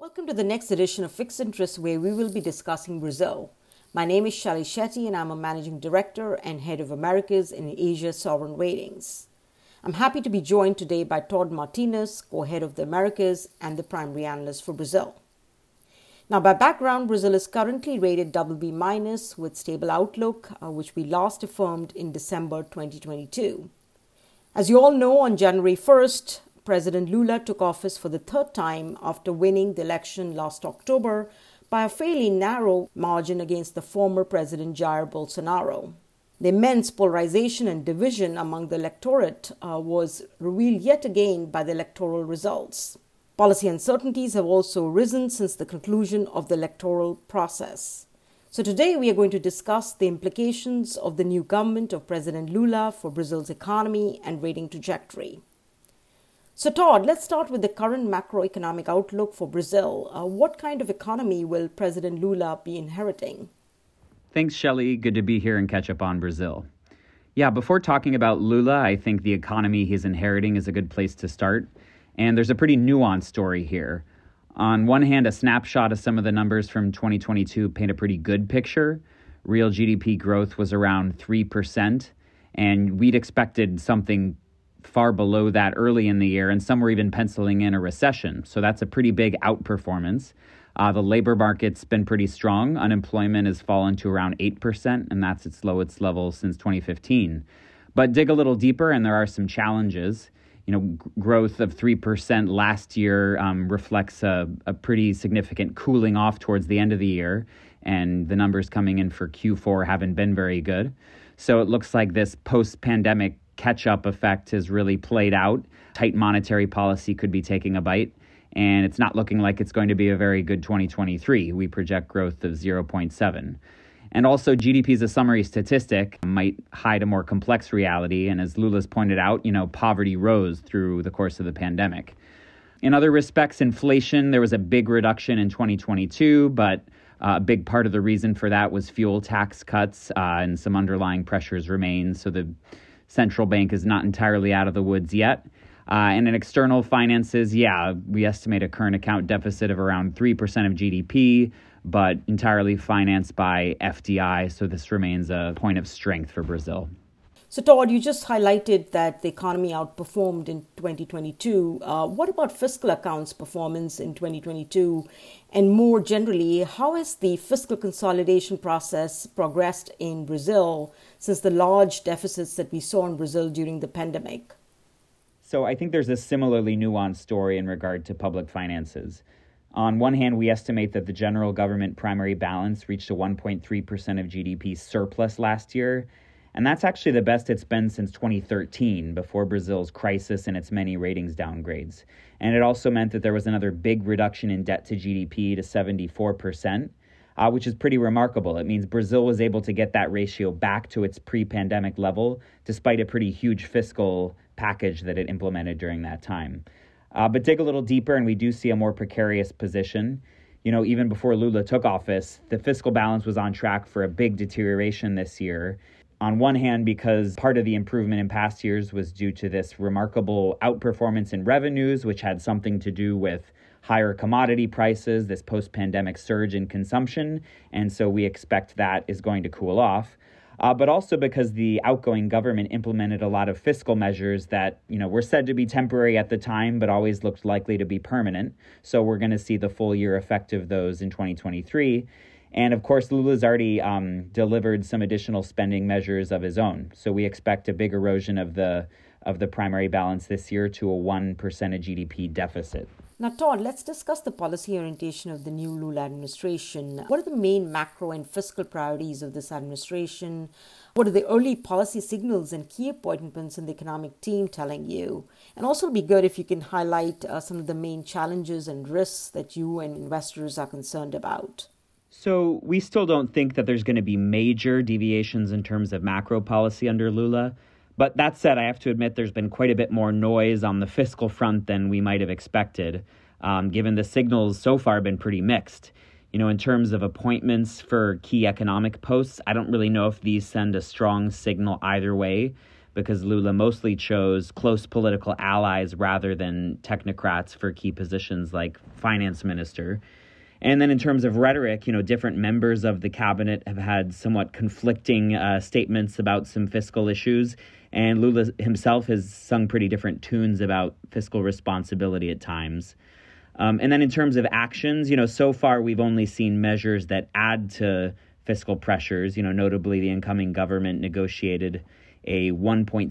Welcome to the next edition of Fixed Interest, where we will be discussing Brazil. My name is Shelly Shetty, and I'm a managing director and head of Americas and Asia Sovereign Ratings. I'm happy to be joined today by Todd Martinez, co head of the Americas and the primary analyst for Brazil. Now, by background, Brazil is currently rated BB minus with stable outlook, uh, which we last affirmed in December 2022. As you all know, on January 1st, President Lula took office for the third time after winning the election last October by a fairly narrow margin against the former President Jair Bolsonaro. The immense polarization and division among the electorate uh, was revealed yet again by the electoral results. Policy uncertainties have also risen since the conclusion of the electoral process. So, today we are going to discuss the implications of the new government of President Lula for Brazil's economy and rating trajectory. So, Todd, let's start with the current macroeconomic outlook for Brazil. Uh, what kind of economy will President Lula be inheriting? Thanks, Shelly. Good to be here and catch up on Brazil. Yeah, before talking about Lula, I think the economy he's inheriting is a good place to start. And there's a pretty nuanced story here. On one hand, a snapshot of some of the numbers from 2022 paint a pretty good picture. Real GDP growth was around 3%, and we'd expected something far below that early in the year, and some were even penciling in a recession. So that's a pretty big outperformance. Uh, the labor market's been pretty strong. Unemployment has fallen to around 8%, and that's its lowest level since 2015. But dig a little deeper, and there are some challenges. You know, growth of 3% last year um, reflects a, a pretty significant cooling off towards the end of the year, and the numbers coming in for Q4 haven't been very good. So it looks like this post pandemic catch up effect has really played out. Tight monetary policy could be taking a bite, and it's not looking like it's going to be a very good 2023. We project growth of 0.7. And also, GDP as a summary statistic might hide a more complex reality. And as Lula's pointed out, you know, poverty rose through the course of the pandemic. In other respects, inflation, there was a big reduction in 2022, but uh, a big part of the reason for that was fuel tax cuts uh, and some underlying pressures remain. So the central bank is not entirely out of the woods yet. Uh, and in external finances, yeah, we estimate a current account deficit of around 3% of GDP, but entirely financed by FDI. So this remains a point of strength for Brazil. So, Todd, you just highlighted that the economy outperformed in 2022. Uh, what about fiscal accounts performance in 2022? And more generally, how has the fiscal consolidation process progressed in Brazil since the large deficits that we saw in Brazil during the pandemic? So, I think there's a similarly nuanced story in regard to public finances. On one hand, we estimate that the general government primary balance reached a 1.3% of GDP surplus last year and that's actually the best it's been since 2013, before Brazil's crisis and its many ratings downgrades. And it also meant that there was another big reduction in debt to GDP to 74%, uh, which is pretty remarkable. It means Brazil was able to get that ratio back to its pre pandemic level, despite a pretty huge fiscal package that it implemented during that time. Uh, but dig a little deeper, and we do see a more precarious position. You know, even before Lula took office, the fiscal balance was on track for a big deterioration this year on one hand, because part of the improvement in past years was due to this remarkable outperformance in revenues, which had something to do with higher commodity prices, this post pandemic surge in consumption. And so we expect that is going to cool off. Uh, but also because the outgoing government implemented a lot of fiscal measures that you know were said to be temporary at the time, but always looked likely to be permanent. So we're going to see the full year effect of those in 2023. And of course, Lula's already um, delivered some additional spending measures of his own. So we expect a big erosion of the of the primary balance this year to a one percent of GDP deficit. Now, Todd, let's discuss the policy orientation of the new Lula administration. What are the main macro and fiscal priorities of this administration? What are the early policy signals and key appointments in the economic team telling you? And also, it'll be good if you can highlight uh, some of the main challenges and risks that you and investors are concerned about. So we still don't think that there's going to be major deviations in terms of macro policy under Lula. But that said, I have to admit there's been quite a bit more noise on the fiscal front than we might have expected, um, given the signals so far have been pretty mixed. You know, in terms of appointments for key economic posts, I don't really know if these send a strong signal either way. because Lula mostly chose close political allies rather than technocrats for key positions like finance minister. And then in terms of rhetoric, you know, different members of the cabinet have had somewhat conflicting uh, statements about some fiscal issues. And Lula himself has sung pretty different tunes about fiscal responsibility at times. Um, and then in terms of actions, you know, so far we've only seen measures that add to fiscal pressures. You know, notably the incoming government negotiated a 1.7%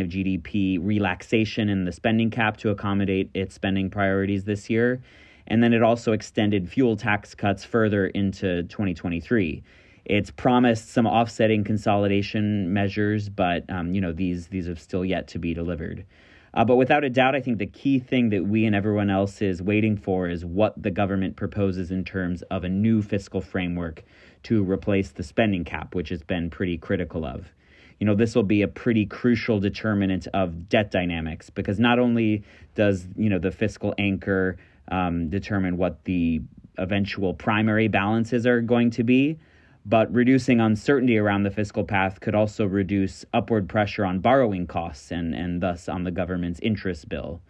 of GDP relaxation in the spending cap to accommodate its spending priorities this year. And then it also extended fuel tax cuts further into 2023. It's promised some offsetting consolidation measures, but um, you know these these have still yet to be delivered. Uh, but without a doubt, I think the key thing that we and everyone else is waiting for is what the government proposes in terms of a new fiscal framework to replace the spending cap, which has been pretty critical of. You know, this will be a pretty crucial determinant of debt dynamics because not only does, you know, the fiscal anchor um, determine what the eventual primary balances are going to be, but reducing uncertainty around the fiscal path could also reduce upward pressure on borrowing costs and, and thus on the government's interest bill.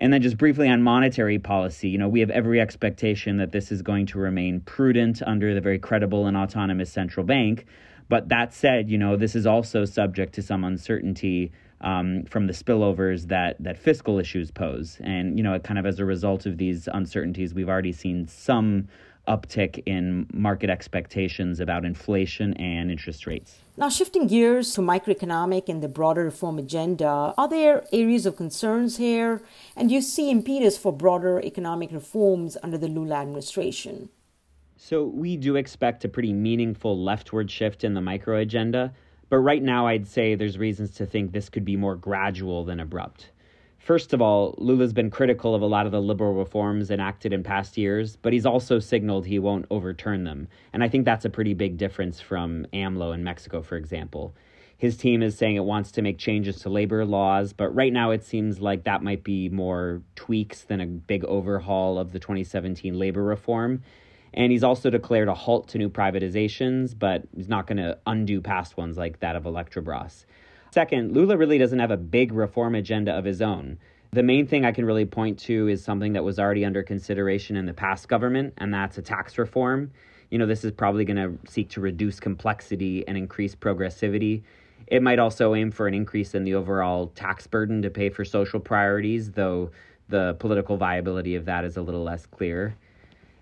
And then just briefly on monetary policy, you know, we have every expectation that this is going to remain prudent under the very credible and autonomous central bank. But that said, you know, this is also subject to some uncertainty um, from the spillovers that that fiscal issues pose. And you know, kind of as a result of these uncertainties, we've already seen some uptick in market expectations about inflation and interest rates. Now, shifting gears to microeconomic and the broader reform agenda, are there areas of concerns here? And do you see impetus for broader economic reforms under the Lula administration? So, we do expect a pretty meaningful leftward shift in the micro agenda, but right now I'd say there's reasons to think this could be more gradual than abrupt. First of all, Lula's been critical of a lot of the liberal reforms enacted in past years, but he's also signaled he won't overturn them. And I think that's a pretty big difference from AMLO in Mexico, for example. His team is saying it wants to make changes to labor laws, but right now it seems like that might be more tweaks than a big overhaul of the 2017 labor reform. And he's also declared a halt to new privatizations, but he's not going to undo past ones like that of Electrobras. Second, Lula really doesn't have a big reform agenda of his own. The main thing I can really point to is something that was already under consideration in the past government, and that's a tax reform. You know, this is probably going to seek to reduce complexity and increase progressivity. It might also aim for an increase in the overall tax burden to pay for social priorities, though the political viability of that is a little less clear.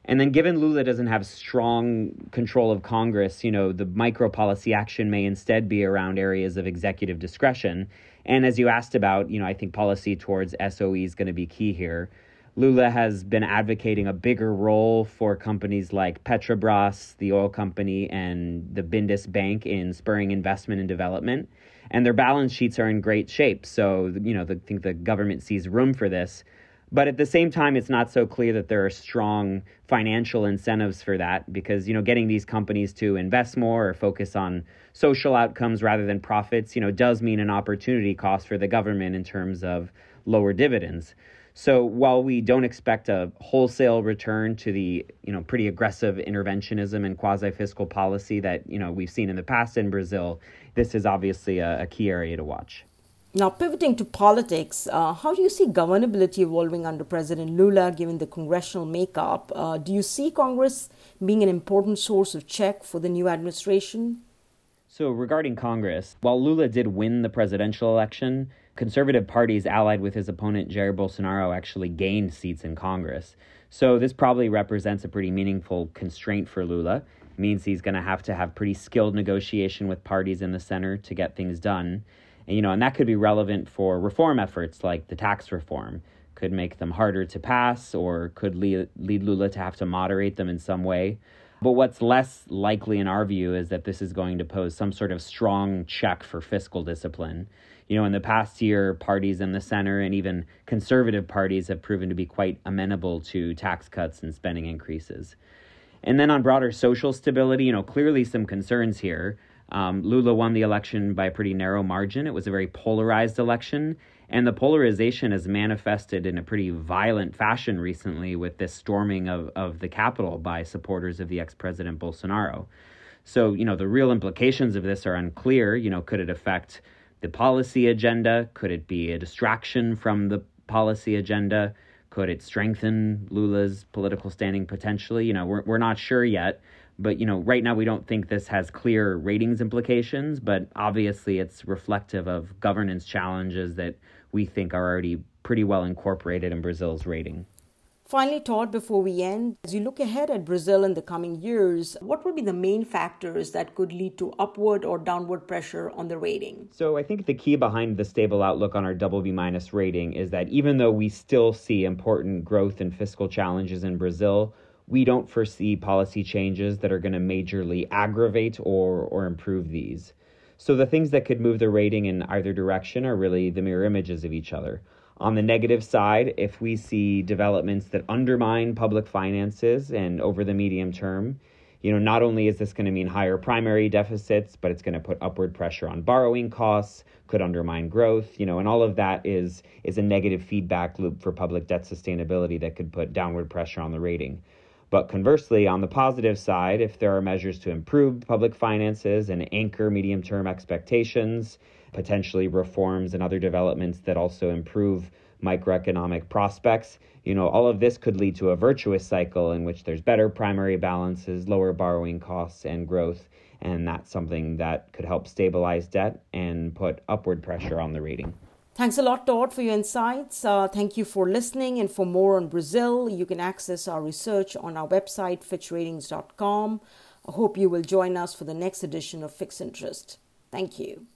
And then, given Lula doesn't have strong control of Congress, you know, the micro policy action may instead be around areas of executive discretion. And as you asked about, you know, I think policy towards SOE is going to be key here. Lula has been advocating a bigger role for companies like Petrobras, the oil company, and the BNDES Bank in spurring investment and development. And their balance sheets are in great shape. So, you know, I think the government sees room for this. But at the same time, it's not so clear that there are strong financial incentives for that because, you know, getting these companies to invest more or focus on social outcomes rather than profits, you know, does mean an opportunity cost for the government in terms of lower dividends. So while we don't expect a wholesale return to the, you know, pretty aggressive interventionism and quasi-fiscal policy that, you know, we've seen in the past in Brazil, this is obviously a, a key area to watch. Now, pivoting to politics, uh, how do you see governability evolving under President Lula given the congressional makeup? Uh, do you see Congress being an important source of check for the new administration? So, regarding Congress, while Lula did win the presidential election, conservative parties allied with his opponent Jair Bolsonaro actually gained seats in Congress. So, this probably represents a pretty meaningful constraint for Lula. It means he's going to have to have pretty skilled negotiation with parties in the center to get things done. And, you know, and that could be relevant for reform efforts like the tax reform. Could make them harder to pass or could lead, lead Lula to have to moderate them in some way. But what's less likely in our view is that this is going to pose some sort of strong check for fiscal discipline. You know, in the past year, parties in the center and even conservative parties have proven to be quite amenable to tax cuts and spending increases. And then on broader social stability, you know, clearly some concerns here. Um, Lula won the election by a pretty narrow margin. It was a very polarized election, and the polarization has manifested in a pretty violent fashion recently with this storming of, of the Capitol by supporters of the ex president Bolsonaro. So, you know, the real implications of this are unclear. You know, could it affect the policy agenda? Could it be a distraction from the policy agenda? Could it strengthen Lula's political standing potentially? You know, we're, we're not sure yet. But, you know, right now we don't think this has clear ratings implications, but obviously it's reflective of governance challenges that we think are already pretty well incorporated in Brazil's rating. Finally, Todd, before we end, as you look ahead at Brazil in the coming years, what will be the main factors that could lead to upward or downward pressure on the rating? So, I think the key behind the stable outlook on our BB minus rating is that even though we still see important growth and fiscal challenges in Brazil, we don't foresee policy changes that are going to majorly aggravate or, or improve these. So, the things that could move the rating in either direction are really the mirror images of each other. On the negative side, if we see developments that undermine public finances and over the medium term, you know, not only is this going to mean higher primary deficits, but it's going to put upward pressure on borrowing costs, could undermine growth, you know, and all of that is is a negative feedback loop for public debt sustainability that could put downward pressure on the rating. But conversely, on the positive side, if there are measures to improve public finances and anchor medium term expectations, potentially reforms and other developments that also improve microeconomic prospects, you know, all of this could lead to a virtuous cycle in which there's better primary balances, lower borrowing costs, and growth. And that's something that could help stabilize debt and put upward pressure on the rating. Thanks a lot, Todd, for your insights. Uh, thank you for listening. And for more on Brazil, you can access our research on our website, fitchratings.com. I hope you will join us for the next edition of Fixed Interest. Thank you.